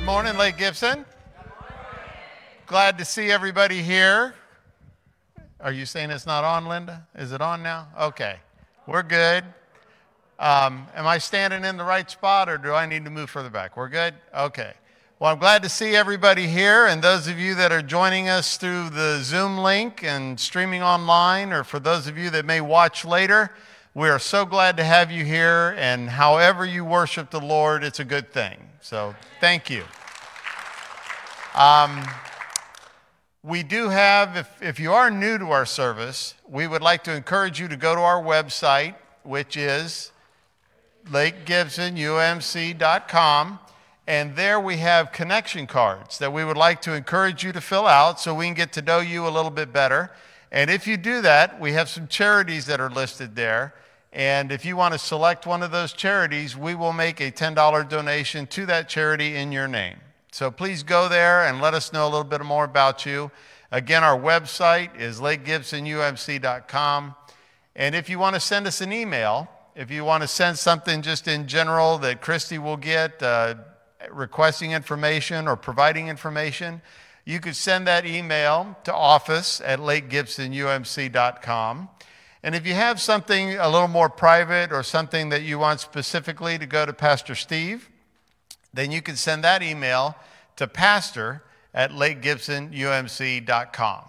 Good morning, Lake Gibson. Glad to see everybody here. Are you saying it's not on, Linda? Is it on now? Okay, we're good. Um, am I standing in the right spot or do I need to move further back? We're good? Okay. Well, I'm glad to see everybody here, and those of you that are joining us through the Zoom link and streaming online, or for those of you that may watch later, we are so glad to have you here. And however you worship the Lord, it's a good thing. So thank you. Um, we do have, if, if you are new to our service, we would like to encourage you to go to our website, which is lakegibsonumc.com. And there we have connection cards that we would like to encourage you to fill out so we can get to know you a little bit better. And if you do that, we have some charities that are listed there. And if you want to select one of those charities, we will make a $10 donation to that charity in your name. So please go there and let us know a little bit more about you. Again, our website is lakegibsonumc.com. And if you want to send us an email, if you want to send something just in general that Christy will get, uh, requesting information or providing information, you could send that email to office at lakegibsonumc.com. And if you have something a little more private or something that you want specifically to go to Pastor Steve, then you can send that email to pastor at lakegibsonumc.com.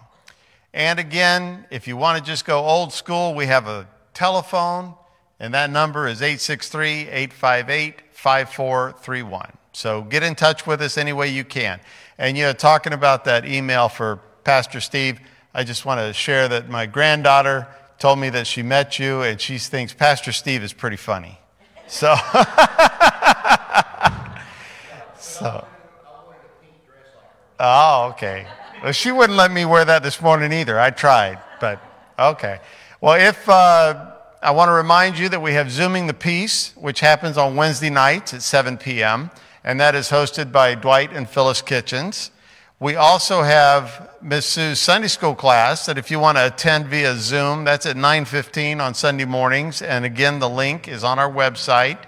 And again, if you want to just go old school, we have a telephone, and that number is 863 858 5431. So get in touch with us any way you can. And, you know, talking about that email for Pastor Steve, I just want to share that my granddaughter told me that she met you and she thinks Pastor Steve is pretty funny. So, so. Oh, okay. Well, she wouldn't let me wear that this morning either. I tried, but okay. Well, if uh, I want to remind you that we have Zooming the Peace, which happens on Wednesday nights at 7 p.m and that is hosted by Dwight and Phyllis Kitchens. We also have Miss Sue's Sunday school class that if you want to attend via Zoom, that's at 9:15 on Sunday mornings, and again the link is on our website.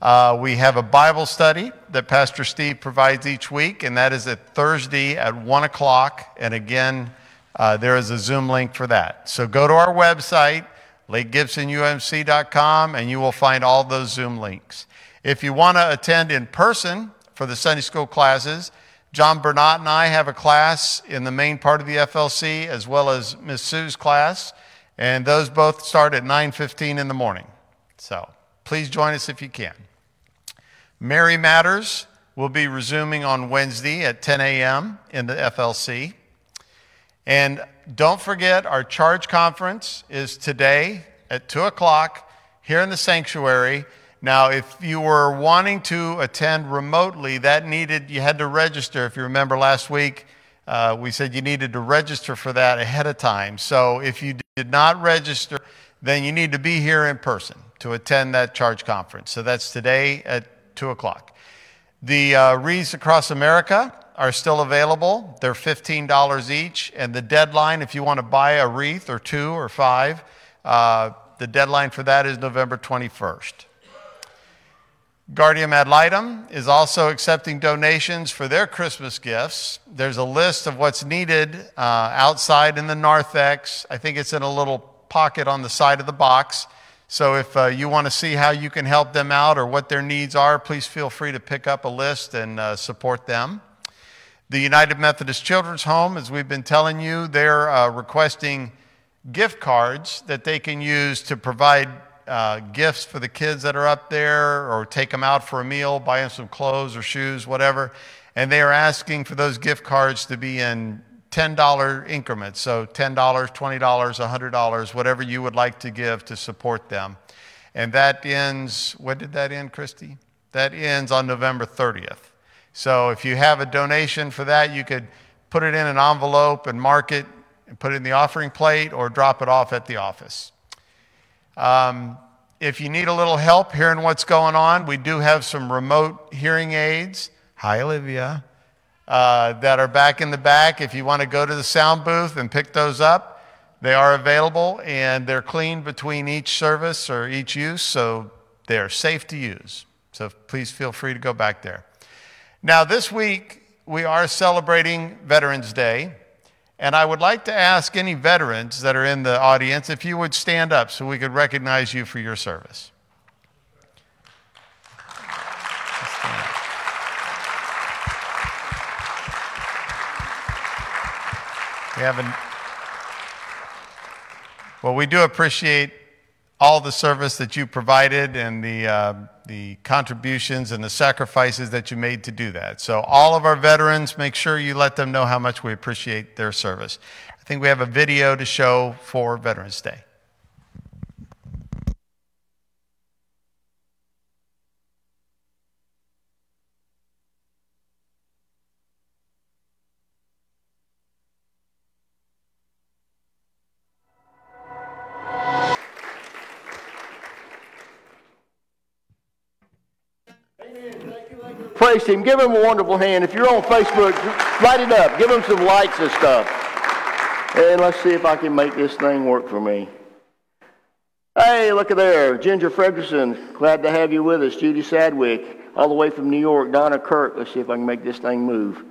Uh, we have a Bible study that Pastor Steve provides each week, and that is at Thursday at 1 o'clock. And again, uh, there is a Zoom link for that. So go to our website, lakegibsonumc.com, and you will find all those Zoom links. If you want to attend in person for the Sunday school classes, John Burnett and I have a class in the main part of the FLC as well as Miss Sue's class, and those both start at 9:15 in the morning. So, please join us if you can. Mary Matters will be resuming on Wednesday at 10 a.m. in the FLC. And don't forget, our charge conference is today at 2 o'clock here in the sanctuary. Now, if you were wanting to attend remotely, that needed, you had to register. If you remember last week, uh, we said you needed to register for that ahead of time. So if you did not register, then you need to be here in person to attend that charge conference. So that's today at 2 o'clock. The uh, wreaths across America are still available. They're $15 each. And the deadline, if you want to buy a wreath or two or five, uh, the deadline for that is November 21st. Guardian ad litem is also accepting donations for their Christmas gifts. There's a list of what's needed uh, outside in the narthex. I think it's in a little pocket on the side of the box. So if uh, you want to see how you can help them out or what their needs are, please feel free to pick up a list and uh, support them. The United Methodist Children's Home, as we've been telling you, they're uh, requesting gift cards that they can use to provide uh, gifts for the kids that are up there or take them out for a meal, buy them some clothes or shoes, whatever. And they are asking for those gift cards to be in $10 increments. So $10, $20, $100, whatever you would like to give to support them. And that ends, when did that end, Christy? That ends on November 30th. So if you have a donation for that, you could put it in an envelope and mark it and put it in the offering plate or drop it off at the office. Um, if you need a little help hearing what's going on, we do have some remote hearing aids. Hi, Olivia. Uh, that are back in the back. If you want to go to the sound booth and pick those up, they are available and they're cleaned between each service or each use, so they're safe to use. So please feel free to go back there. Now, this week, we are celebrating Veterans Day, and I would like to ask any veterans that are in the audience if you would stand up so we could recognize you for your service. We haven't. Well, we do appreciate all the service that you provided and the, uh, the contributions and the sacrifices that you made to do that. So, all of our veterans, make sure you let them know how much we appreciate their service. I think we have a video to show for Veterans Day. Praise Him. Give Him a wonderful hand. If you're on Facebook, light it up. Give Him some likes and stuff. And let's see if I can make this thing work for me. Hey, look at there. Ginger Fredrickson, glad to have you with us. Judy Sadwick, all the way from New York. Donna Kirk, let's see if I can make this thing move.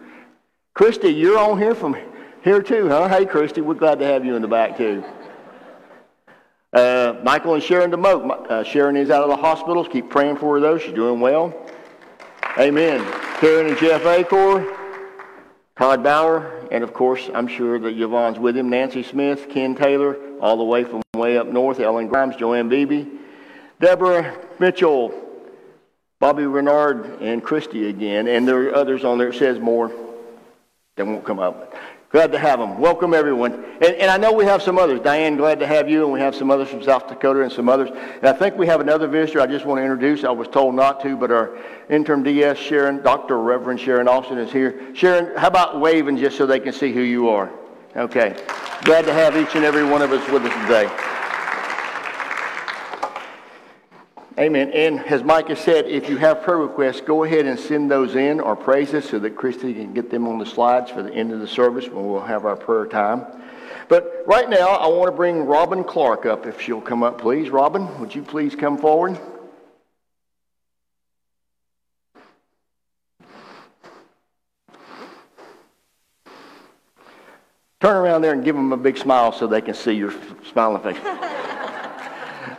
Christy, you're on here from here too, huh? Hey, Christy, we're glad to have you in the back too. Uh, Michael and Sharon DeMoke. Uh, Sharon is out of the hospital. Keep praying for her, though. She's doing well. Amen. Karen and Jeff Acor, Todd Bauer, and of course, I'm sure that Yvonne's with him. Nancy Smith, Ken Taylor, all the way from way up north. Ellen Grimes, Joanne Beebe, Deborah Mitchell, Bobby Renard, and Christy again. And there are others on there. It says more. that won't come up. Glad to have them. Welcome, everyone. And, and, I know we have some others. Diane, glad to have you. And we have some others from South Dakota and some others. And I think we have another visitor I just want to introduce. I was told not to, but our interim DS, Sharon, Dr. Reverend Sharon Austin is here. Sharon, how about waving just so they can see who you are? Okay. Glad to have each and every one of us with us today. Amen. And as Micah said, if you have prayer requests, go ahead and send those in or praises so that Christy can get them on the slides for the end of the service when we'll have our prayer time. But right now, I want to bring Robin Clark up if she'll come up, please. Robin, would you please come forward? Turn around there and give them a big smile so they can see your smiling face.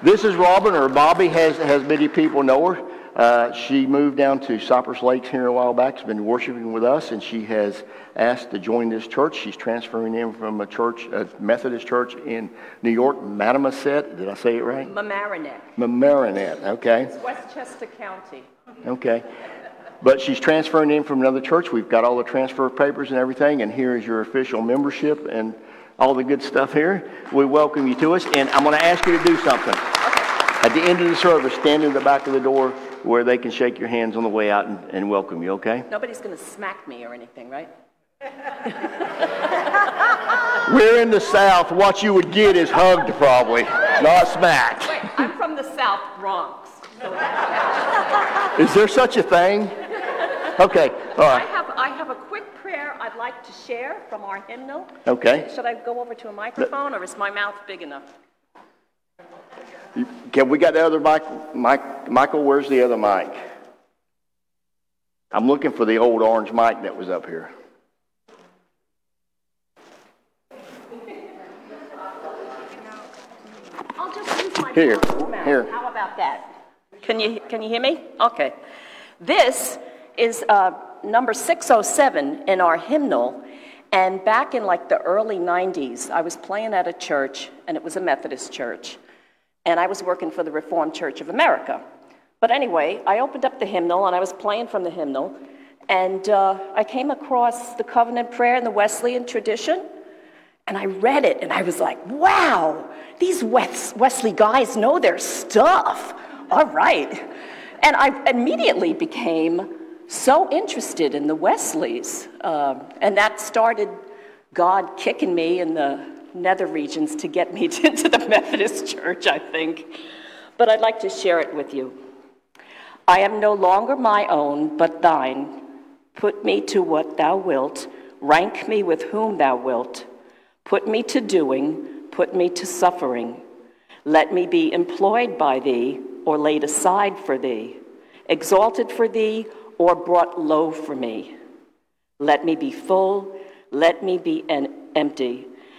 This is Robin, or Bobby, has, has many people know her. Uh, she moved down to Cypress Lakes here a while back. She's been worshiping with us, and she has asked to join this church. She's transferring in from a church, a Methodist church in New York, Matamoset. Did I say it right? Mamaroneck. Mamaroneck, okay. It's Westchester County. Okay. But she's transferring in from another church. We've got all the transfer papers and everything, and here is your official membership. And all the good stuff here. We welcome you to us, and I'm going to ask you to do something. At the end of the service, stand in the back of the door where they can shake your hands on the way out and, and welcome you, okay? Nobody's going to smack me or anything, right? We're in the South. What you would get is hugged, probably, not smacked. Wait, I'm from the South Bronx. is there such a thing? Okay, all right. I have, I have a quick prayer I'd like to share from our hymnal. Okay. Should I go over to a microphone or is my mouth big enough? Can we got the other mic? mic? Michael, where's the other mic? I'm looking for the old orange mic that was up here. I'll just use my here. Here. How about that? Can you, can you hear me? Okay. This is uh, number 607 in our hymnal. And back in like the early 90s, I was playing at a church, and it was a Methodist church. And I was working for the Reformed Church of America. But anyway, I opened up the hymnal, and I was playing from the hymnal. And uh, I came across the covenant prayer in the Wesleyan tradition. And I read it, and I was like, wow, these Wesley guys know their stuff. All right. And I immediately became so interested in the Wesleys. Uh, and that started God kicking me in the nether regions to get me into the Methodist Church, I think. But I'd like to share it with you. I am no longer my own, but thine. Put me to what thou wilt, rank me with whom thou wilt. Put me to doing, put me to suffering. Let me be employed by thee, or laid aside for thee, exalted for thee, or brought low for me. Let me be full, let me be an empty.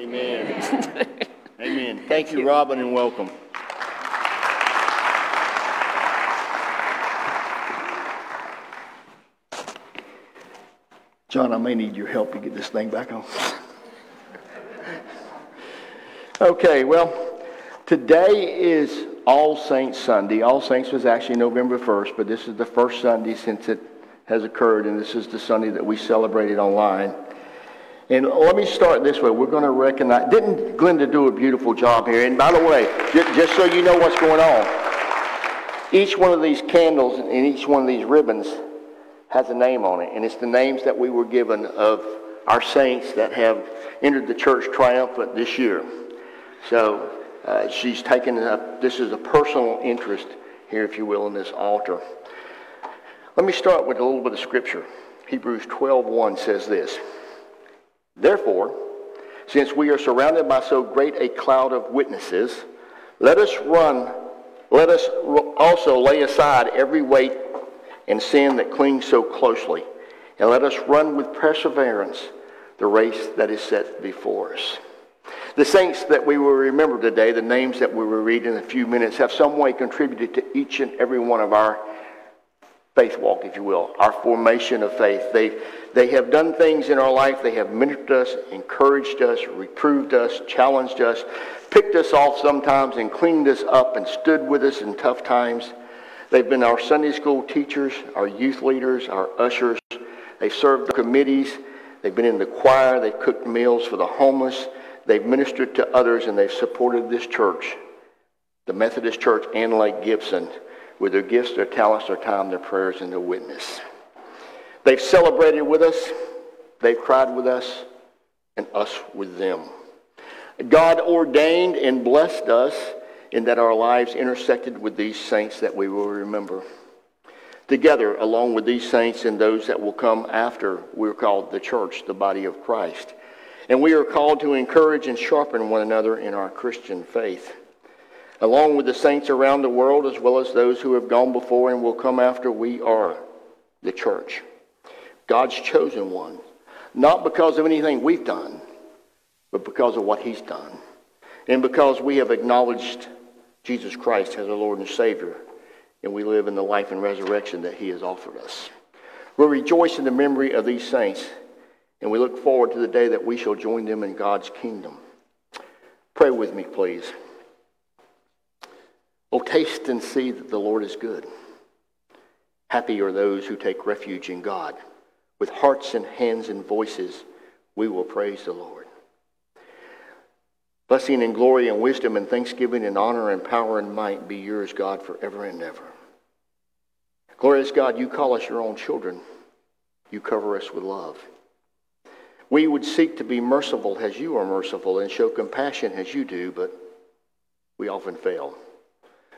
Amen. Amen. Thank you, Robin, and welcome. John, I may need your help to get this thing back on. okay, well, today is All Saints Sunday. All Saints was actually November 1st, but this is the first Sunday since it has occurred, and this is the Sunday that we celebrated online. And let me start this way. We're going to recognize. Didn't Glenda do a beautiful job here? And by the way, just, so you know what's going on, each one of these candles and each one of these ribbons has a name on it, and it's the names that we were given of our saints that have entered the church triumphant this year. So uh, she's taken up, this is a personal interest here, if you will, in this altar. Let me start with a little bit of scripture. Hebrews 12:1 says this. Therefore, since we are surrounded by so great a cloud of witnesses, let us run, let us also lay aside every weight and sin that clings so closely. And let us run with perseverance the race that is set before us. The saints that we will remember today, the names that we will read in a few minutes, have some way contributed to each and every one of our faith walk, if you will, our formation of faith. They, they have done things in our life. They have ministered us, encouraged us, reproved us, challenged us, picked us off sometimes, and cleaned us up and stood with us in tough times. They've been our Sunday school teachers, our youth leaders, our ushers. They've served the committees. They've been in the choir. They've cooked meals for the homeless. They've ministered to others, and they've supported this church, the Methodist Church and Lake Gibson, with their gifts, their talents, their time, their prayers, and their witness. They've celebrated with us. They've cried with us, and us with them. God ordained and blessed us in that our lives intersected with these saints that we will remember. Together, along with these saints and those that will come after, we're called the church, the body of Christ. And we are called to encourage and sharpen one another in our Christian faith. Along with the saints around the world, as well as those who have gone before and will come after, we are the church. God's chosen one. Not because of anything we've done, but because of what he's done. And because we have acknowledged Jesus Christ as our Lord and Savior, and we live in the life and resurrection that He has offered us. We rejoice in the memory of these saints, and we look forward to the day that we shall join them in God's kingdom. Pray with me, please. Oh, taste and see that the Lord is good. Happy are those who take refuge in God. With hearts and hands and voices, we will praise the Lord. Blessing and glory and wisdom and thanksgiving and honor and power and might be yours, God, forever and ever. Glorious God, you call us your own children. You cover us with love. We would seek to be merciful as you are merciful and show compassion as you do, but we often fail.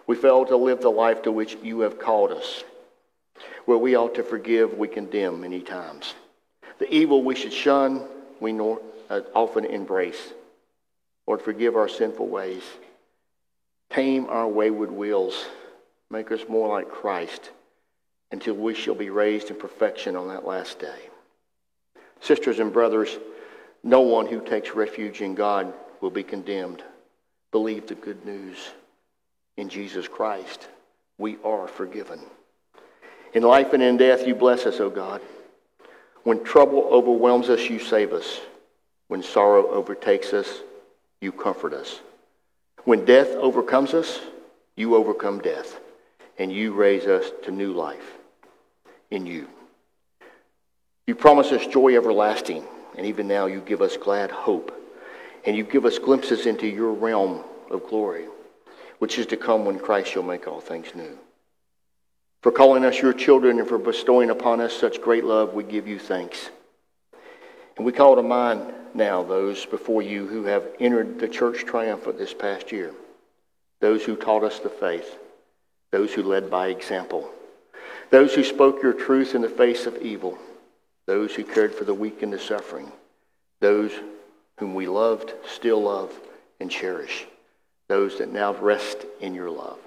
We fail to live the life to which you have called us. Where we ought to forgive, we condemn many times. The evil we should shun, we uh, often embrace. Lord, forgive our sinful ways. Tame our wayward wills. Make us more like Christ until we shall be raised in perfection on that last day. Sisters and brothers, no one who takes refuge in God will be condemned. Believe the good news. In Jesus Christ, we are forgiven. In life and in death, you bless us, O God. When trouble overwhelms us, you save us. When sorrow overtakes us, you comfort us. When death overcomes us, you overcome death, and you raise us to new life in you. You promise us joy everlasting, and even now you give us glad hope, and you give us glimpses into your realm of glory, which is to come when Christ shall make all things new. For calling us your children and for bestowing upon us such great love, we give you thanks. And we call to mind now those before you who have entered the church triumphant this past year, those who taught us the faith, those who led by example, those who spoke your truth in the face of evil, those who cared for the weak and the suffering, those whom we loved, still love, and cherish, those that now rest in your love.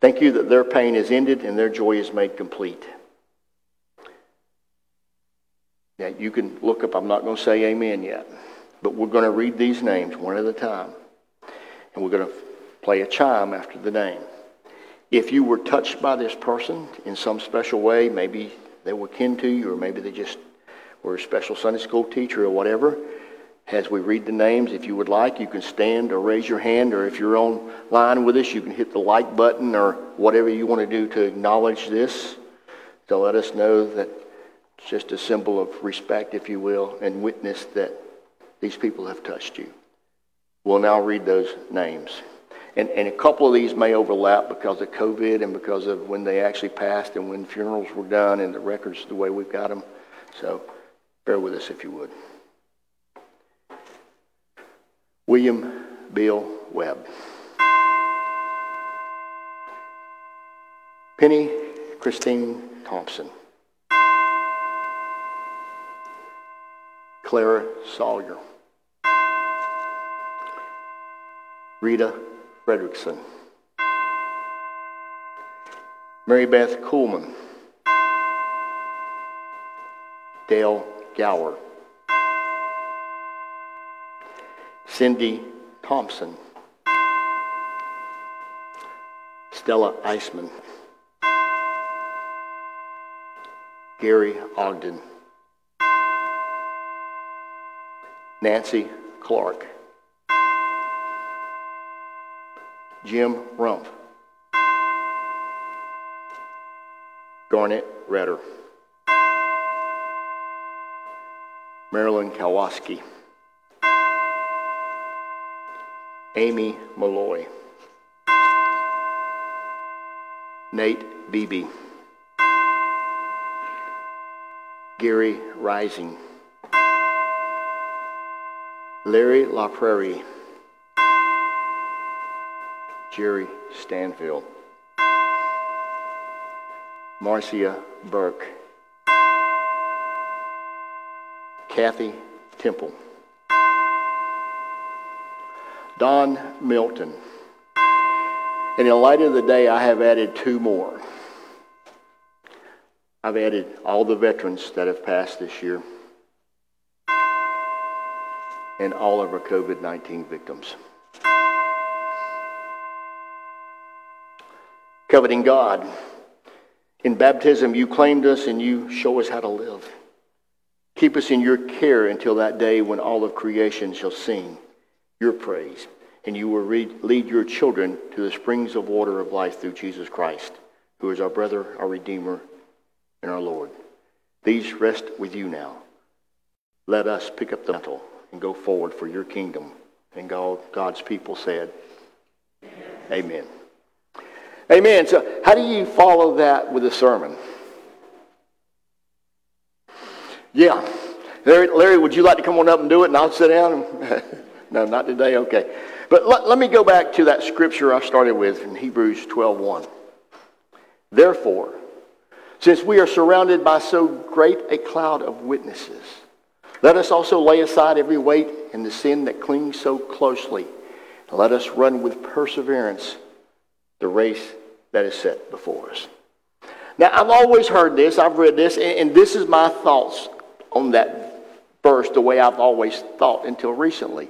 Thank you that their pain is ended and their joy is made complete. Now, you can look up, I'm not going to say amen yet, but we're going to read these names one at a time. And we're going to play a chime after the name. If you were touched by this person in some special way, maybe they were kin to you, or maybe they just were a special Sunday school teacher or whatever, as we read the names, if you would like, you can stand or raise your hand, or if you're online with us, you can hit the like button or whatever you want to do to acknowledge this to let us know that it's just a symbol of respect, if you will, and witness that these people have touched you. We'll now read those names. And, and a couple of these may overlap because of COVID and because of when they actually passed and when funerals were done and the records the way we've got them. So bear with us if you would. William Bill Webb. Penny Christine Thompson. Clara Sawyer. Rita Fredrickson. Mary Beth Kuhlman. Dale Gower. Cindy Thompson, Stella Eisman, Gary Ogden, Nancy Clark, Jim Rump, Garnet Redder, Marilyn Kowalski. Amy Malloy, Nate Beebe, Gary Rising, Larry LaPrairie, Jerry Stanfield, Marcia Burke, Kathy Temple. Don Milton. And in light of the day, I have added two more. I've added all the veterans that have passed this year and all of our COVID 19 victims. Coveting God. In baptism, you claimed us and you show us how to live. Keep us in your care until that day when all of creation shall sing your praise, and you will read, lead your children to the springs of water of life through Jesus Christ, who is our brother, our Redeemer, and our Lord. These rest with you now. Let us pick up the mantle and go forward for your kingdom. And God, God's people said, Amen. Amen. Amen. So, how do you follow that with a sermon? Yeah. Larry, Larry, would you like to come on up and do it, and I'll sit down? No, not today? Okay. But let, let me go back to that scripture I started with in Hebrews 12.1. Therefore, since we are surrounded by so great a cloud of witnesses, let us also lay aside every weight and the sin that clings so closely. And let us run with perseverance the race that is set before us. Now, I've always heard this, I've read this, and this is my thoughts on that verse the way I've always thought until recently.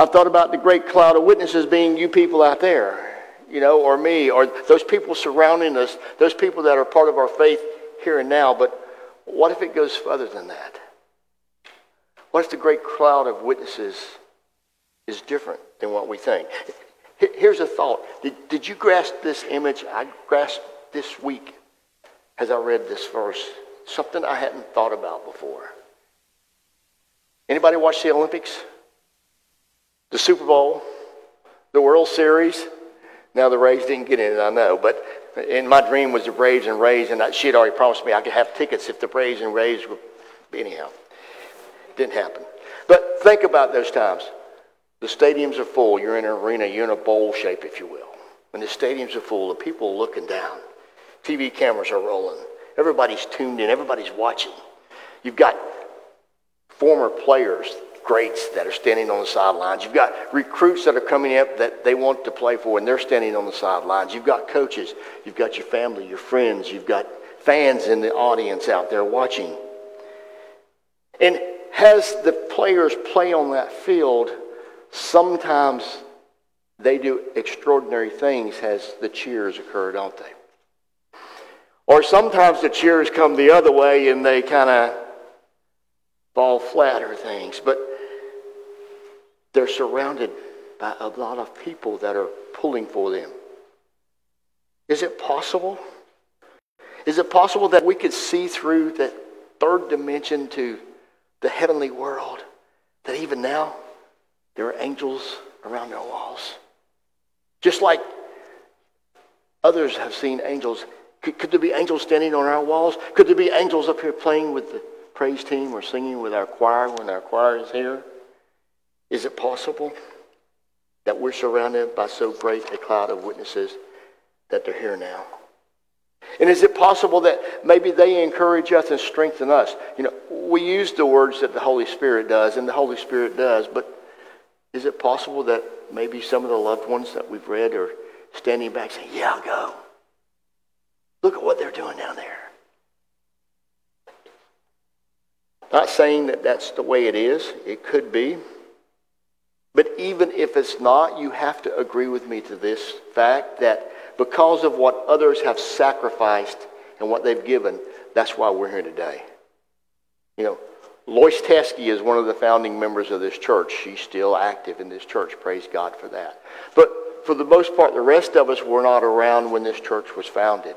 I've thought about the great cloud of witnesses being you people out there, you know, or me, or those people surrounding us, those people that are part of our faith here and now. But what if it goes further than that? What if the great cloud of witnesses is different than what we think? Here's a thought. Did, did you grasp this image I grasped this week as I read this verse? Something I hadn't thought about before. Anybody watch the Olympics? The Super Bowl, the World Series. Now the Rays didn't get in it, I know, but And my dream was the Braves and Rays, and she had already promised me I could have tickets if the Braves and Rays were. Anyhow, didn't happen. But think about those times. The stadiums are full. You're in an arena. You're in a bowl shape, if you will. When the stadiums are full, the people are looking down. TV cameras are rolling. Everybody's tuned in. Everybody's watching. You've got former players, greats that are standing on the sidelines. You've got recruits that are coming up that they want to play for, and they're standing on the sidelines. You've got coaches. You've got your family, your friends. You've got fans in the audience out there watching. And as the players play on that field, sometimes they do extraordinary things as the cheers occur, don't they? Or sometimes the cheers come the other way and they kind of fall flat or things. But they're surrounded by a lot of people that are pulling for them. Is it possible? Is it possible that we could see through that third dimension to the heavenly world? That even now there are angels around our walls? Just like others have seen angels. Could, could, there be angels standing on our walls? Could there be angels up here playing with the praise team or singing with our choir when our choir is here? Is it possible that we're surrounded by so great a cloud of witnesses that they're here now? And is it possible that maybe they encourage us and strengthen us? You know, we use the words that the Holy Spirit does, and the Holy Spirit does, but is it possible that maybe some of the loved ones that we've read are standing back saying, Yeah, I'll go. Look at what they're doing down there. Not saying that that's the way it is, it could be. But even if it's not, you have to agree with me to this fact that because of what others have sacrificed and what they've given, that's why we're here today. You know, Lois Teskey is one of the founding members of this church. She's still active in this church. Praise God for that. But for the most part, the rest of us were not around when this church was founded.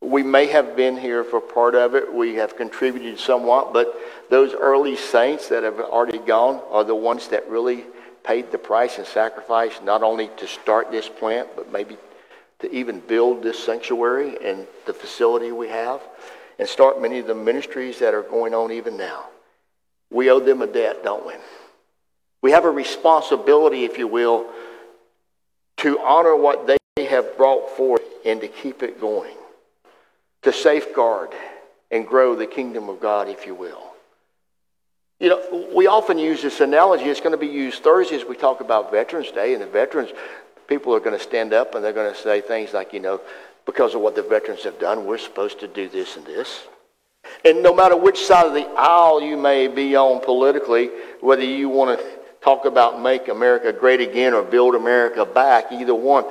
We may have been here for part of it. We have contributed somewhat, but those early saints that have already gone are the ones that really paid the price and sacrifice, not only to start this plant, but maybe to even build this sanctuary and the facility we have and start many of the ministries that are going on even now. We owe them a debt, don't we? We have a responsibility, if you will, to honor what they have brought forth and to keep it going, to safeguard and grow the kingdom of God, if you will. You know, we often use this analogy. It's going to be used Thursday as we talk about Veterans Day, and the veterans, people are going to stand up and they're going to say things like, you know, because of what the veterans have done, we're supposed to do this and this. And no matter which side of the aisle you may be on politically, whether you want to talk about make America great again or build America back, either one,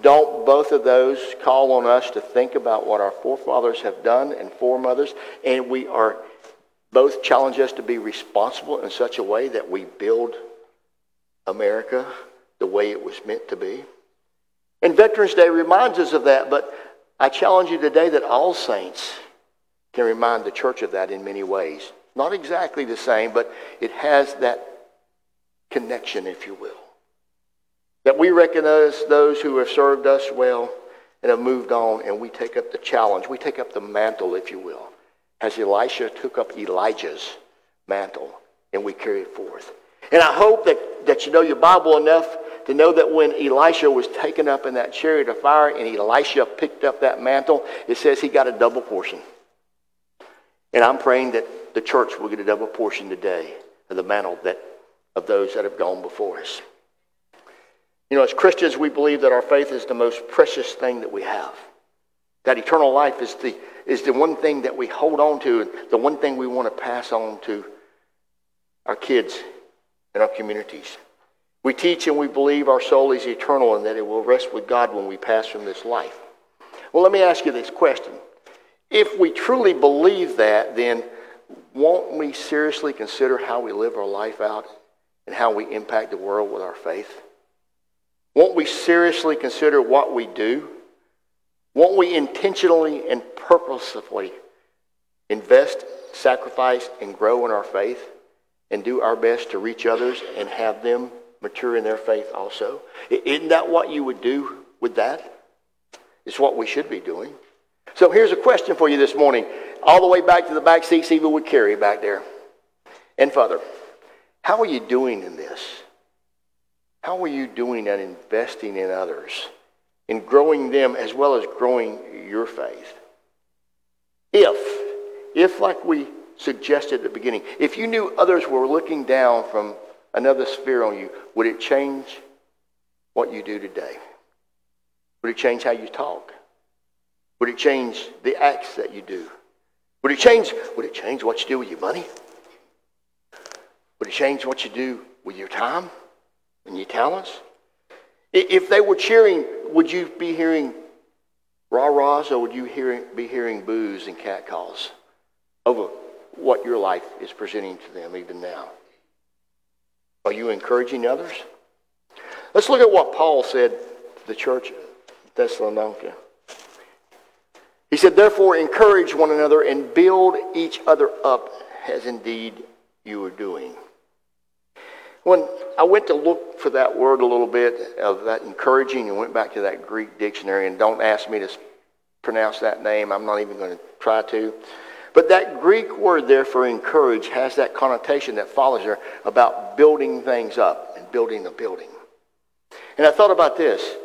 don't both of those call on us to think about what our forefathers have done and foremothers, and we are both challenge us to be responsible in such a way that we build America the way it was meant to be. And Veterans Day reminds us of that, but I challenge you today that all saints can remind the church of that in many ways. Not exactly the same, but it has that connection, if you will. That we recognize those who have served us well and have moved on, and we take up the challenge. We take up the mantle, if you will, as Elisha took up Elijah's mantle, and we carry it forth. And I hope that, that you know your Bible enough to know that when Elisha was taken up in that chariot of fire and Elisha picked up that mantle, it says he got a double portion. And I'm praying that the church will get a double portion today of the mantle that, of those that have gone before us. You know, as Christians, we believe that our faith is the most precious thing that we have. That eternal life is the, is the one thing that we hold on to, and the one thing we want to pass on to our kids and our communities. We teach and we believe our soul is eternal and that it will rest with God when we pass from this life. Well, let me ask you this question. If we truly believe that, then won't we seriously consider how we live our life out and how we impact the world with our faith? Won't we seriously consider what we do? Won't we intentionally and purposefully invest, sacrifice, and grow in our faith and do our best to reach others and have them mature in their faith also. Isn't that what you would do with that? It's what we should be doing. So here's a question for you this morning, all the way back to the back seats, even with Carrie back there. And Father, how are you doing in this? How are you doing at investing in others, in growing them as well as growing your faith? If, if like we suggested at the beginning, if you knew others were looking down from another sphere on you, would it change what you do today? Would it change how you talk? Would it change the acts that you do? Would it change, would it change what you do with your money? Would it change what you do with your time and your talents? If they were cheering, would you be hearing rah-rahs or would you hear, be hearing boos and catcalls over what your life is presenting to them even now? Are you encouraging others? Let's look at what Paul said to the church at Thessalonica. He said, Therefore, encourage one another and build each other up as indeed you are doing. When I went to look for that word a little bit of that encouraging and went back to that Greek dictionary, and don't ask me to pronounce that name, I'm not even going to try to. But that Greek word there for encourage has that connotation that follows there about building things up and building a building. And I thought about this.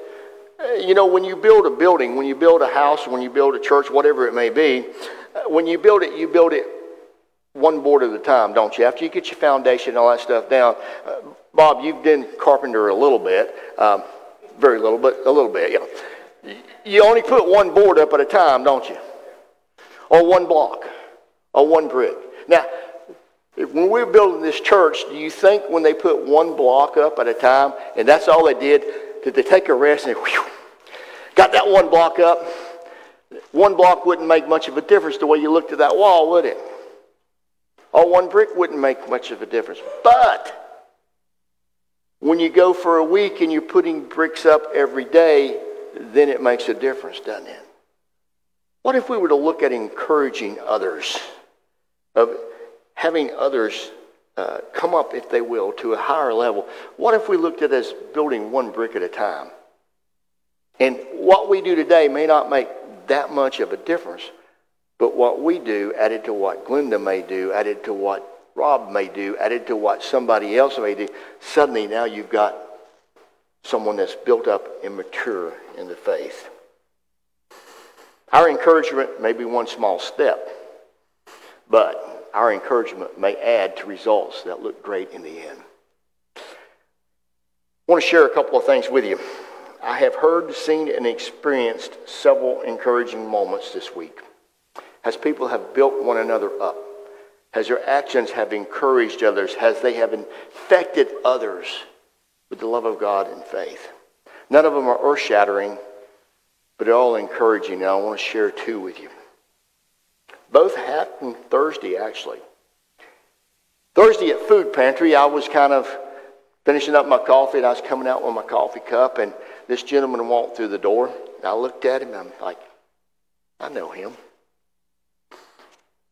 Uh, you know, when you build a building, when you build a house, when you build a church, whatever it may be, uh, when you build it, you build it one board at a time, don't you? After you get your foundation and all that stuff down, uh, Bob, you've been carpenter a little bit, um, very little, but a little bit, yeah. You only put one board up at a time, don't you? Or one block, or one brick. Now, when we were building this church, do you think when they put one block up at a time, and that's all they did, did they take a rest and whew, got that one block up? One block wouldn't make much of a difference the way you looked at that wall, would it? Or one brick wouldn't make much of a difference. But when you go for a week and you're putting bricks up every day, then it makes a difference, doesn't it? What if we were to look at encouraging others, of having others uh, come up, if they will, to a higher level? What if we looked at as building one brick at a time? And what we do today may not make that much of a difference, but what we do, added to what Glenda may do, added to what Rob may do, added to what somebody else may do, suddenly now you've got someone that's built up and mature in the faith. Our encouragement may be one small step, but our encouragement may add to results that look great in the end. I want to share a couple of things with you. I have heard, seen, and experienced several encouraging moments this week as people have built one another up, as their actions have encouraged others, as they have infected others with the love of God and faith. None of them are earth shattering, but all encouraging, and I want to share two with you. Both happened Thursday, actually. Thursday at Food Pantry, I was kind of finishing up my coffee, and I was coming out with my coffee cup, and this gentleman walked through the door. I looked at him, and I'm like, I know him.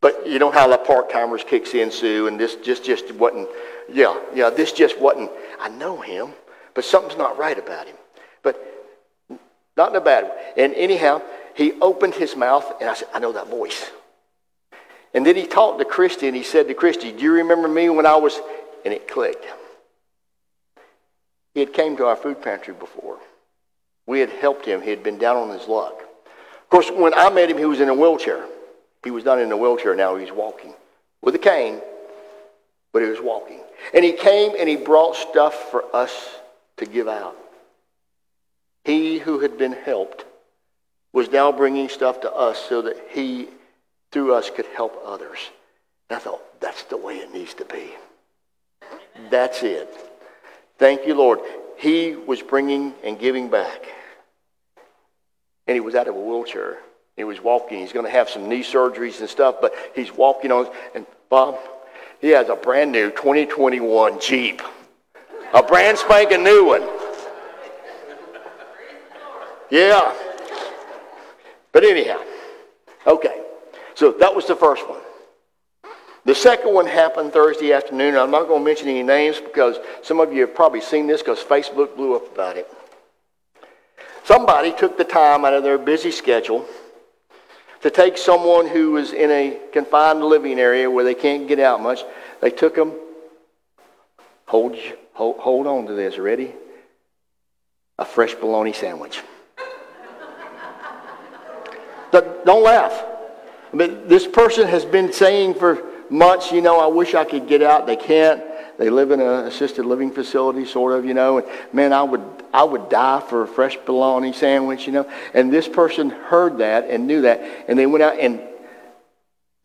But you know how the part timers kicks in, Sue, and this just just wasn't. Yeah, yeah, this just wasn't. I know him, but something's not right about him. But not in a bad way. And anyhow, he opened his mouth, and I said, I know that voice. And then he talked to Christy, and he said to Christy, Do you remember me when I was? And it clicked. He had came to our food pantry before. We had helped him. He had been down on his luck. Of course, when I met him, he was in a wheelchair. He was not in a wheelchair now, he's walking with a cane, but he was walking. And he came and he brought stuff for us to give out. He who had been helped was now bringing stuff to us so that he, through us, could help others. And I thought, that's the way it needs to be. That's it. Thank you, Lord. He was bringing and giving back. And he was out of a wheelchair. He was walking. He's going to have some knee surgeries and stuff, but he's walking on. And Bob, he has a brand new 2021 Jeep, a brand spanking new one. Yeah. But anyhow, okay. So that was the first one. The second one happened Thursday afternoon. I'm not going to mention any names because some of you have probably seen this because Facebook blew up about it. somebody took the time out of their busy schedule to take someone who was in a confined living area where they can't get out much. They took them, hold, hold, hold on to this, ready? A fresh bologna sandwich. Don't laugh. This person has been saying for months, you know, I wish I could get out. They can't. They live in an assisted living facility, sort of, you know. And man, I would, I would die for a fresh bologna sandwich, you know. And this person heard that and knew that, and they went out and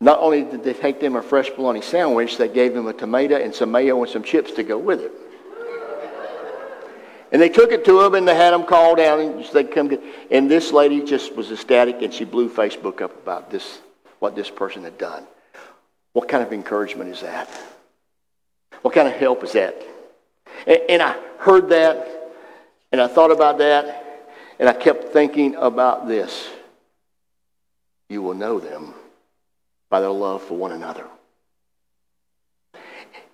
not only did they take them a fresh bologna sandwich, they gave them a tomato and some mayo and some chips to go with it. And they took it to them and they had them call down and they come get, and this lady just was ecstatic and she blew Facebook up about this, what this person had done. What kind of encouragement is that? What kind of help is that? And, and I heard that and I thought about that and I kept thinking about this. You will know them by their love for one another.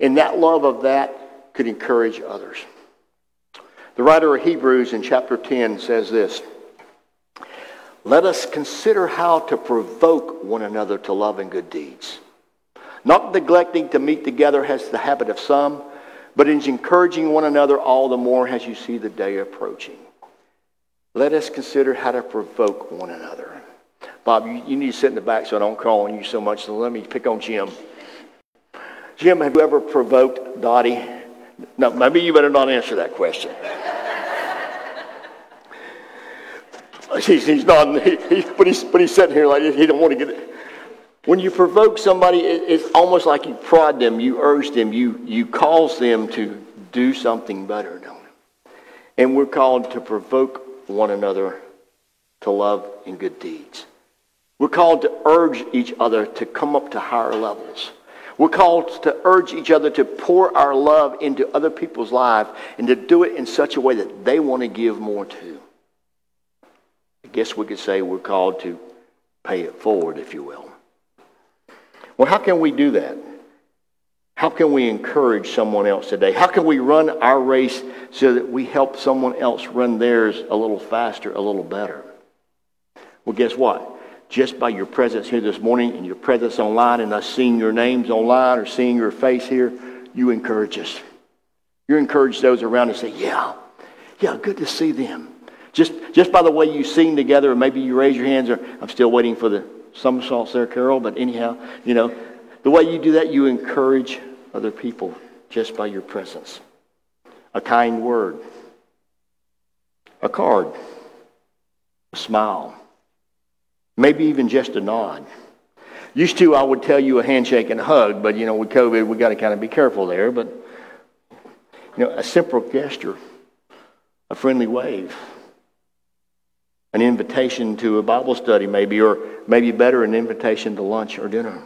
And that love of that could encourage others. The writer of Hebrews in chapter 10 says this Let us consider how to provoke one another to love and good deeds. Not neglecting to meet together as the habit of some, but in encouraging one another all the more as you see the day approaching. Let us consider how to provoke one another. Bob, you, you need to sit in the back so I don't call on you so much, so let me pick on Jim. Jim, have you ever provoked Dottie? No, maybe you better not answer that question. he's, he's not, he, he, but, he's, but he's sitting here like he don't want to get it. When you provoke somebody, it's almost like you prod them, you urge them, you, you cause them to do something better, don't you? And we're called to provoke one another to love and good deeds. We're called to urge each other to come up to higher levels. We're called to urge each other to pour our love into other people's lives and to do it in such a way that they want to give more to. I guess we could say we're called to pay it forward, if you will. Well, how can we do that? How can we encourage someone else today? How can we run our race so that we help someone else run theirs a little faster, a little better? Well, guess what? Just by your presence here this morning and your presence online and us seeing your names online or seeing your face here, you encourage us. You encourage those around and say, Yeah, yeah, good to see them. Just, just by the way you sing together, or maybe you raise your hands, or I'm still waiting for the somersaults there, Carol, but anyhow, you know, the way you do that, you encourage other people just by your presence. A kind word, a card, a smile, maybe even just a nod. Used to, I would tell you a handshake and a hug, but you know, with COVID, we got to kind of be careful there. But you know, a simple gesture, a friendly wave an invitation to a Bible study, maybe, or maybe better, an invitation to lunch or dinner.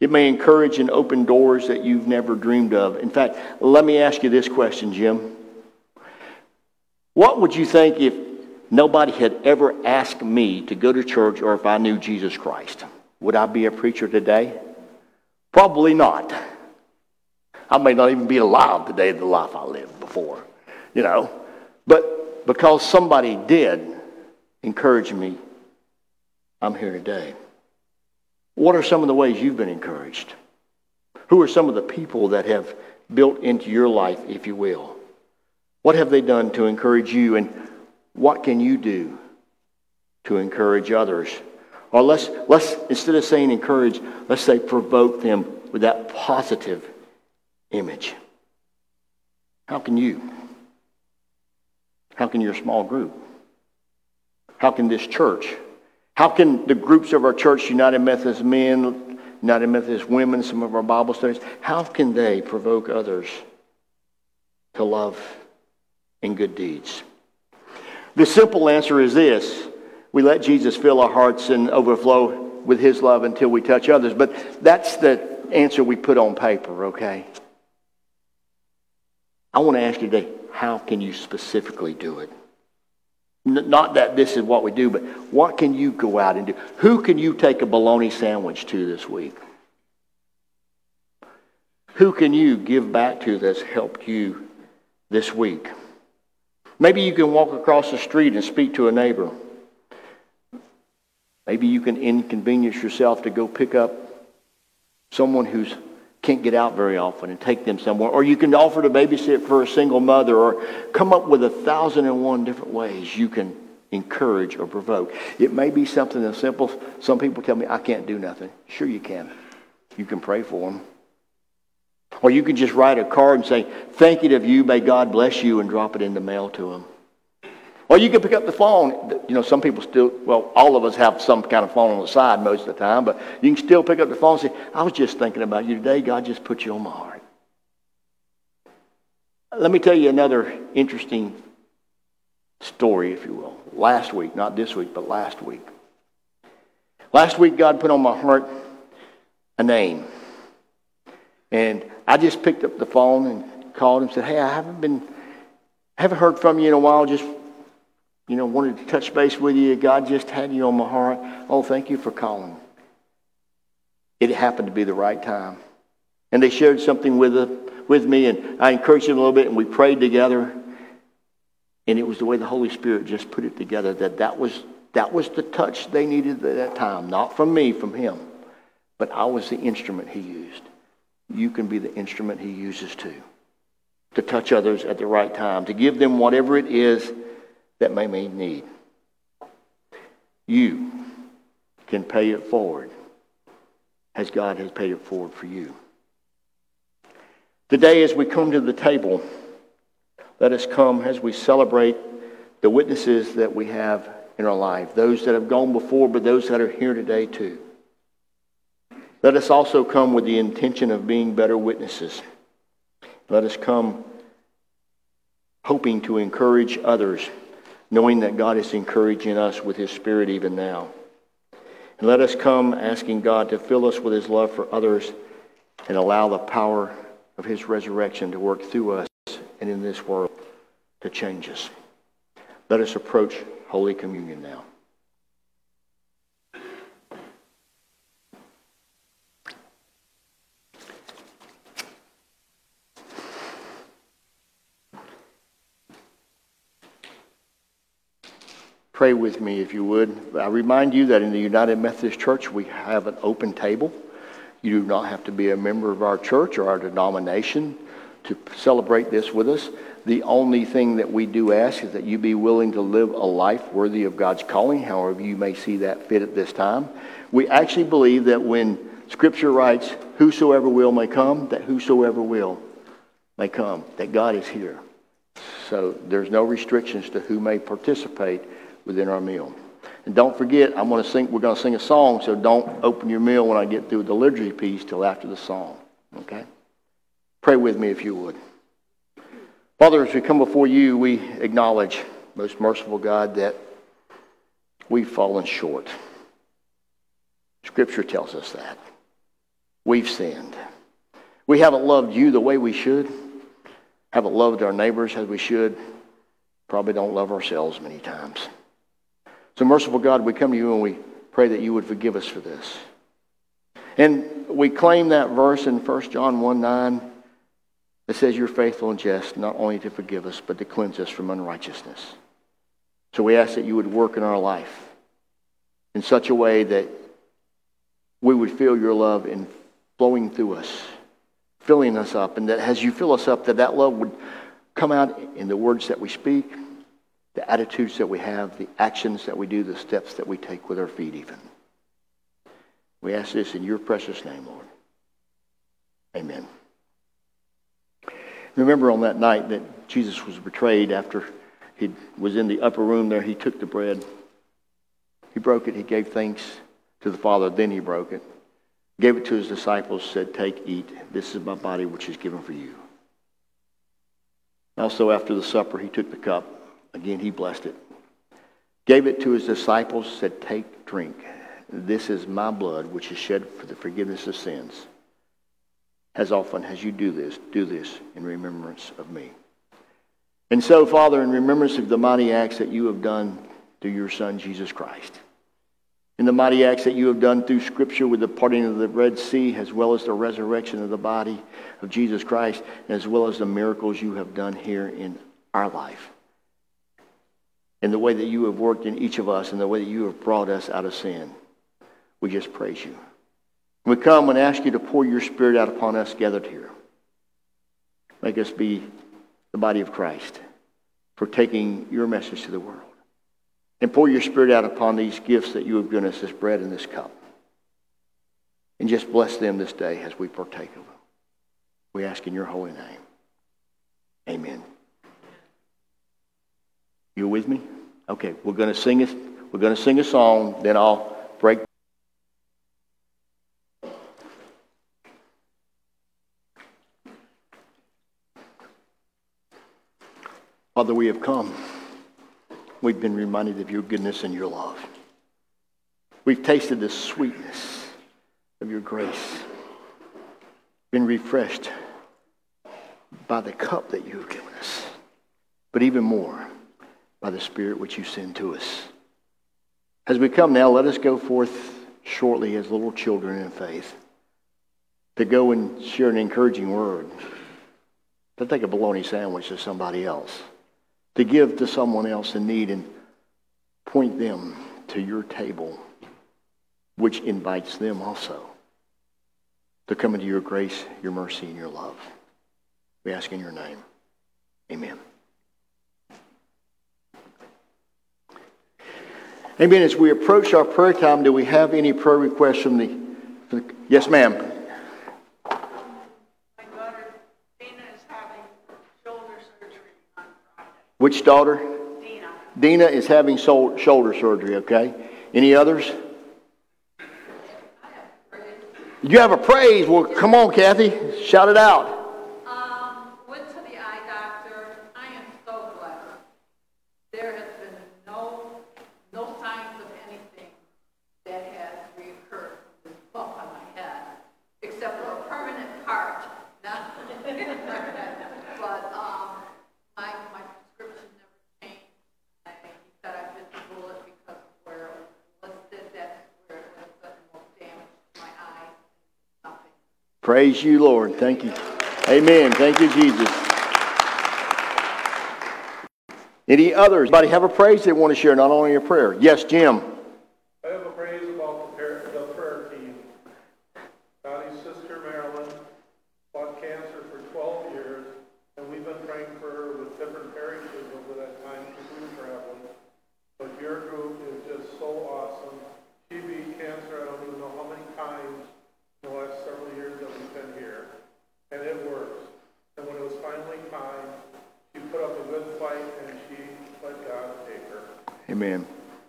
It may encourage and open doors that you've never dreamed of. In fact, let me ask you this question, Jim. What would you think if nobody had ever asked me to go to church or if I knew Jesus Christ? Would I be a preacher today? Probably not. I may not even be alive today the life I lived before, you know. But because somebody did encourage me, I'm here today. What are some of the ways you've been encouraged? Who are some of the people that have built into your life, if you will? What have they done to encourage you, and what can you do to encourage others? Or let's, let's instead of saying encourage, let's say provoke them with that positive image. How can you? How can your small group? How can this church? How can the groups of our church, United Methodist Men, United Methodist Women, some of our Bible studies, how can they provoke others to love and good deeds? The simple answer is this we let Jesus fill our hearts and overflow with his love until we touch others. But that's the answer we put on paper, okay? I want to ask you today how can you specifically do it? Not that this is what we do, but what can you go out and do? Who can you take a bologna sandwich to this week? Who can you give back to that's helped you this week? Maybe you can walk across the street and speak to a neighbor. Maybe you can inconvenience yourself to go pick up someone who can't get out very often and take them somewhere. Or you can offer to babysit for a single mother or come up with a thousand and one different ways you can encourage or provoke. It may be something as simple. Some people tell me, I can't do nothing. Sure you can. You can pray for them. Or you can just write a card and say, thank you of you, may God bless you, and drop it in the mail to them. Or you can pick up the phone. You know, some people still, well, all of us have some kind of phone on the side most of the time, but you can still pick up the phone and say, I was just thinking about you today. God just put you on my heart. Let me tell you another interesting story, if you will. Last week, not this week, but last week. Last week, God put on my heart a name. And I just picked up the phone and called him and said, Hey, I haven't been, haven't heard from you in a while. Just you know, wanted to touch base with you. God just had you on my heart. Oh, thank you for calling. It happened to be the right time. And they shared something with, uh, with me, and I encouraged them a little bit, and we prayed together. And it was the way the Holy Spirit just put it together that that was, that was the touch they needed at that time. Not from me, from Him. But I was the instrument He used. You can be the instrument He uses too. To touch others at the right time, to give them whatever it is that may need. You can pay it forward as God has paid it forward for you. Today, as we come to the table, let us come as we celebrate the witnesses that we have in our life, those that have gone before, but those that are here today too. Let us also come with the intention of being better witnesses. Let us come hoping to encourage others knowing that God is encouraging us with His Spirit even now. And let us come asking God to fill us with His love for others and allow the power of His resurrection to work through us and in this world to change us. Let us approach Holy Communion now. Pray with me if you would. I remind you that in the United Methodist Church we have an open table. You do not have to be a member of our church or our denomination to celebrate this with us. The only thing that we do ask is that you be willing to live a life worthy of God's calling, however you may see that fit at this time. We actually believe that when Scripture writes, Whosoever will may come, that whosoever will may come, that God is here. So there's no restrictions to who may participate within our meal. And don't forget, I'm going to sing, we're going to sing a song, so don't open your meal when I get through the liturgy piece till after the song. Okay? Pray with me if you would. Father, as we come before you, we acknowledge, most merciful God, that we've fallen short. Scripture tells us that. We've sinned. We haven't loved you the way we should, haven't loved our neighbors as we should, probably don't love ourselves many times. So, merciful God, we come to you and we pray that you would forgive us for this. And we claim that verse in 1 John 1 9 that says, You're faithful and just, not only to forgive us, but to cleanse us from unrighteousness. So we ask that you would work in our life in such a way that we would feel your love in flowing through us, filling us up, and that as you fill us up, that that love would come out in the words that we speak, the attitudes that we have, the actions that we do, the steps that we take with our feet, even. We ask this in your precious name, Lord. Amen. Remember on that night that Jesus was betrayed after he was in the upper room there, he took the bread. He broke it. He gave thanks to the Father. Then he broke it. Gave it to his disciples, said, Take, eat. This is my body, which is given for you. Also, after the supper, he took the cup. Again, he blessed it. Gave it to his disciples, said, Take, drink. This is my blood, which is shed for the forgiveness of sins. As often as you do this, do this in remembrance of me. And so, Father, in remembrance of the mighty acts that you have done through your Son, Jesus Christ, in the mighty acts that you have done through Scripture with the parting of the Red Sea, as well as the resurrection of the body of Jesus Christ, as well as the miracles you have done here in our life. In the way that you have worked in each of us and the way that you have brought us out of sin. We just praise you. We come and ask you to pour your spirit out upon us gathered here. Make us be the body of Christ for taking your message to the world. And pour your spirit out upon these gifts that you have given us, this bread and this cup. And just bless them this day as we partake of them. We ask in your holy name. Amen. You with me? Okay, we're going to sing it. We're going to sing a song, then I'll break. Father, we have come. We've been reminded of your goodness and your love. We've tasted the sweetness of your grace, been refreshed by the cup that you have given us, but even more by the Spirit which you send to us. As we come now, let us go forth shortly as little children in faith to go and share an encouraging word, to take a bologna sandwich to somebody else, to give to someone else in need and point them to your table, which invites them also to come into your grace, your mercy, and your love. We ask in your name. Amen. Amen. As we approach our prayer time, do we have any prayer requests from the. From the yes, ma'am. Which daughter? Dina. Dina is having shoulder surgery, okay? Any others? You have a praise. Well, come on, Kathy. Shout it out. Um, went to the eye doctor. I am so glad. There has been no, no signs of anything that has reoccurred from this bump on my head, except for a permanent part. Not- But, um, my, my prescription never changed. I, he said I bit the bullet because of where it was that's where it done the damage to my eye. Praise you, Lord. Thank you. Amen. Thank you, Jesus. Any others? Anybody have a praise they want to share, not only a prayer? Yes, Jim. I have a praise about the prayer, the prayer team. Dottie's sister Marilyn fought cancer for 12 years, and we've been praying for her with different parishes over that time because we were traveling. But your group is just so awesome. She beat cancer, I don't even know how many times in the last several years that we've been here, and it works. And when it was finally time, she put up a good fight, and she let God take her. Amen.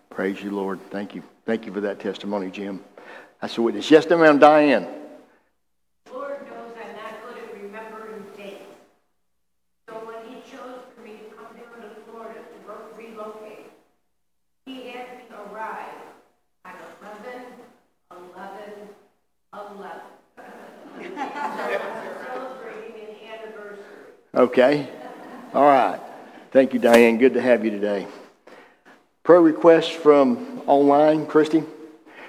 Praise you, Lord. Thank you. Thank you for that testimony, Jim. That's a witness. Yes, ma'am, Diane. Lord knows I'm not good at remembering dates. So when he chose for me to come down to Florida to relocate, he had me arrive on 11, 11, 11. Celebrating an anniversary. Okay. All right. Thank you, Diane. Good to have you today. Prayer requests from online, Christy.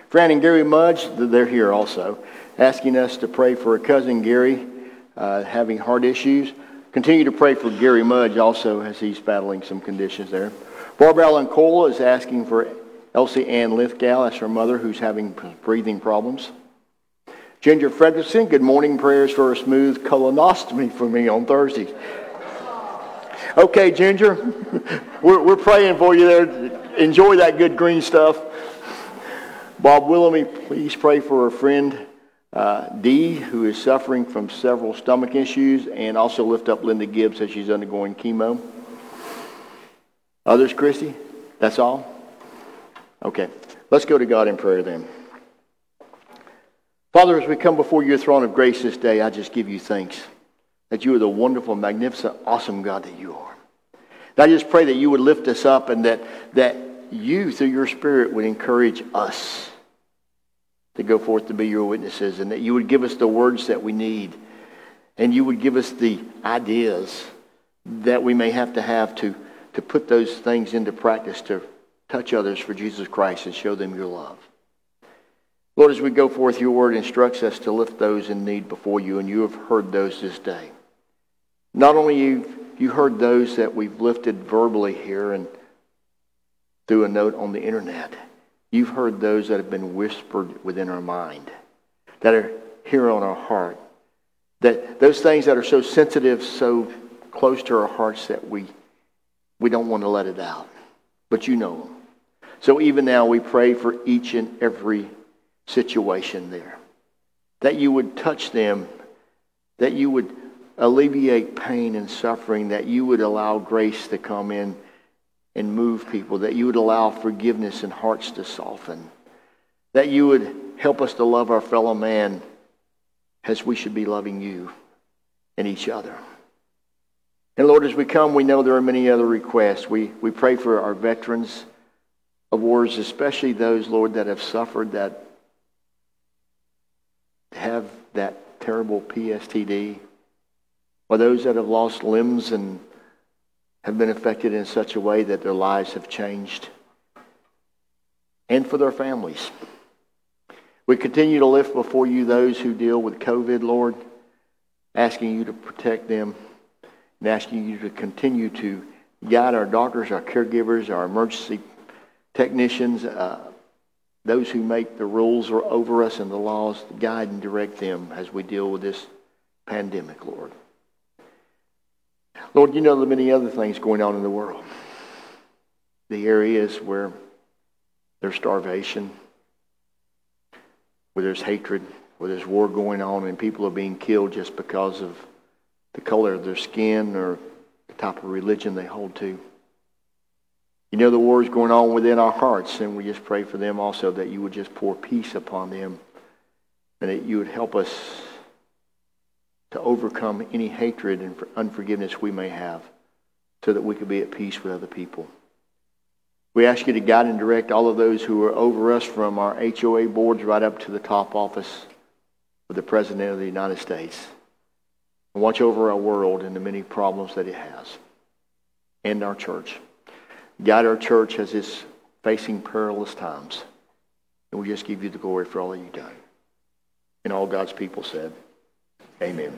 Fran and Gary Mudge, they're here also, asking us to pray for a cousin Gary uh, having heart issues. Continue to pray for Gary Mudge also as he's battling some conditions there. Barbara Allen Cole is asking for Elsie Ann Lithgow, that's her mother, who's having breathing problems. Ginger Fredrickson, good morning prayers for a smooth colonoscopy for me on Thursday. Okay, Ginger, we're, we're praying for you there. Enjoy that good green stuff. Bob Willamy, please pray for a friend, uh, Dee, who is suffering from several stomach issues, and also lift up Linda Gibbs as she's undergoing chemo. Others, Christy? That's all? Okay. Let's go to God in prayer then. Father, as we come before your throne of grace this day, I just give you thanks that you are the wonderful, magnificent, awesome God that you are. I just pray that you would lift us up and that, that you, through your Spirit, would encourage us to go forth to be your witnesses and that you would give us the words that we need and you would give us the ideas that we may have to have to, to put those things into practice to touch others for Jesus Christ and show them your love. Lord, as we go forth, your word instructs us to lift those in need before you, and you have heard those this day. Not only you, you heard those that we've lifted verbally here, and through a note on the internet. You've heard those that have been whispered within our mind, that are here on our heart. That those things that are so sensitive, so close to our hearts that we, we don't want to let it out. But you know them. So even now we pray for each and every situation there. That you would touch them, that you would alleviate pain and suffering, that you would allow grace to come in and move people, that you would allow forgiveness and hearts to soften, that you would help us to love our fellow man as we should be loving you and each other. And Lord, as we come, we know there are many other requests. We, we pray for our veterans of wars, especially those, Lord, that have suffered that have that terrible PSTD, or those that have lost limbs and have been affected in such a way that their lives have changed, and for their families. We continue to lift before you those who deal with COVID, Lord, asking you to protect them and asking you to continue to guide our doctors, our caregivers, our emergency technicians, uh, those who make the rules over us and the laws, guide and direct them as we deal with this pandemic, Lord. Lord, you know the many other things going on in the world. The areas where there's starvation, where there's hatred, where there's war going on and people are being killed just because of the color of their skin or the type of religion they hold to. You know the wars going on within our hearts, and we just pray for them also that you would just pour peace upon them and that you would help us to overcome any hatred and unforgiveness we may have so that we could be at peace with other people. We ask you to guide and direct all of those who are over us from our HOA boards right up to the top office of the President of the United States. And watch over our world and the many problems that it has and our church. Guide our church as it's facing perilous times. And we just give you the glory for all that you've done. And all God's people said, Amen.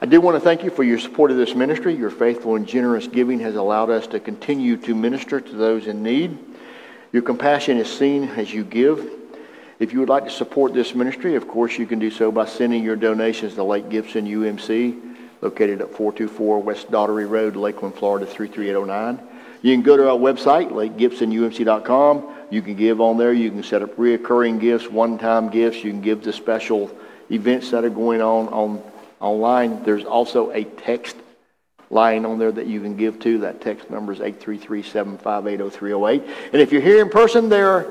I do want to thank you for your support of this ministry. Your faithful and generous giving has allowed us to continue to minister to those in need. Your compassion is seen as you give. If you would like to support this ministry, of course, you can do so by sending your donations to Lake Gibson UMC, located at 424 West Daugherty Road, Lakeland, Florida 33809. You can go to our website, lakegibsonumc.com. You can give on there. You can set up reoccurring gifts, one-time gifts. You can give to special events that are going on, on online. There's also a text line on there that you can give to. That text number is 833-758-0308. And if you're here in person, there are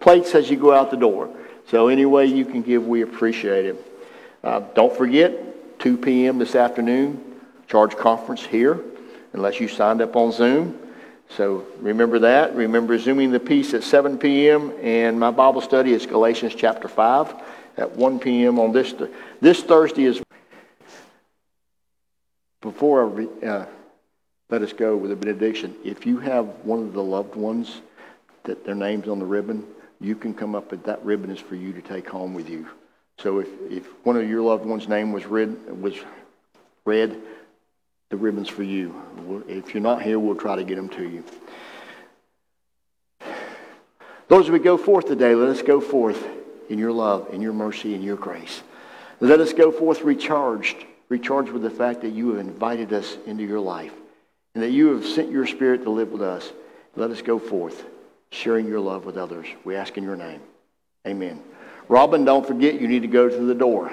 plates as you go out the door. So any way you can give, we appreciate it. Uh, don't forget, 2 p.m. this afternoon, charge conference here, unless you signed up on Zoom. So remember that. Remember Zooming the Peace at 7 p.m. And my Bible study is Galatians chapter 5 at 1 p.m. on this. This Thursday is before I uh, let us go with a benediction. If you have one of the loved ones that their name's on the ribbon, you can come up and that ribbon is for you to take home with you. So if, if one of your loved ones' name was read, was read, the ribbon's for you. If you're not here, we'll try to get them to you. Those as we go forth today, let us go forth in your love, in your mercy, in your grace. Let us go forth recharged, recharged with the fact that you have invited us into your life and that you have sent your spirit to live with us. Let us go forth, sharing your love with others. We ask in your name. Amen. Robin, don't forget you need to go to the door.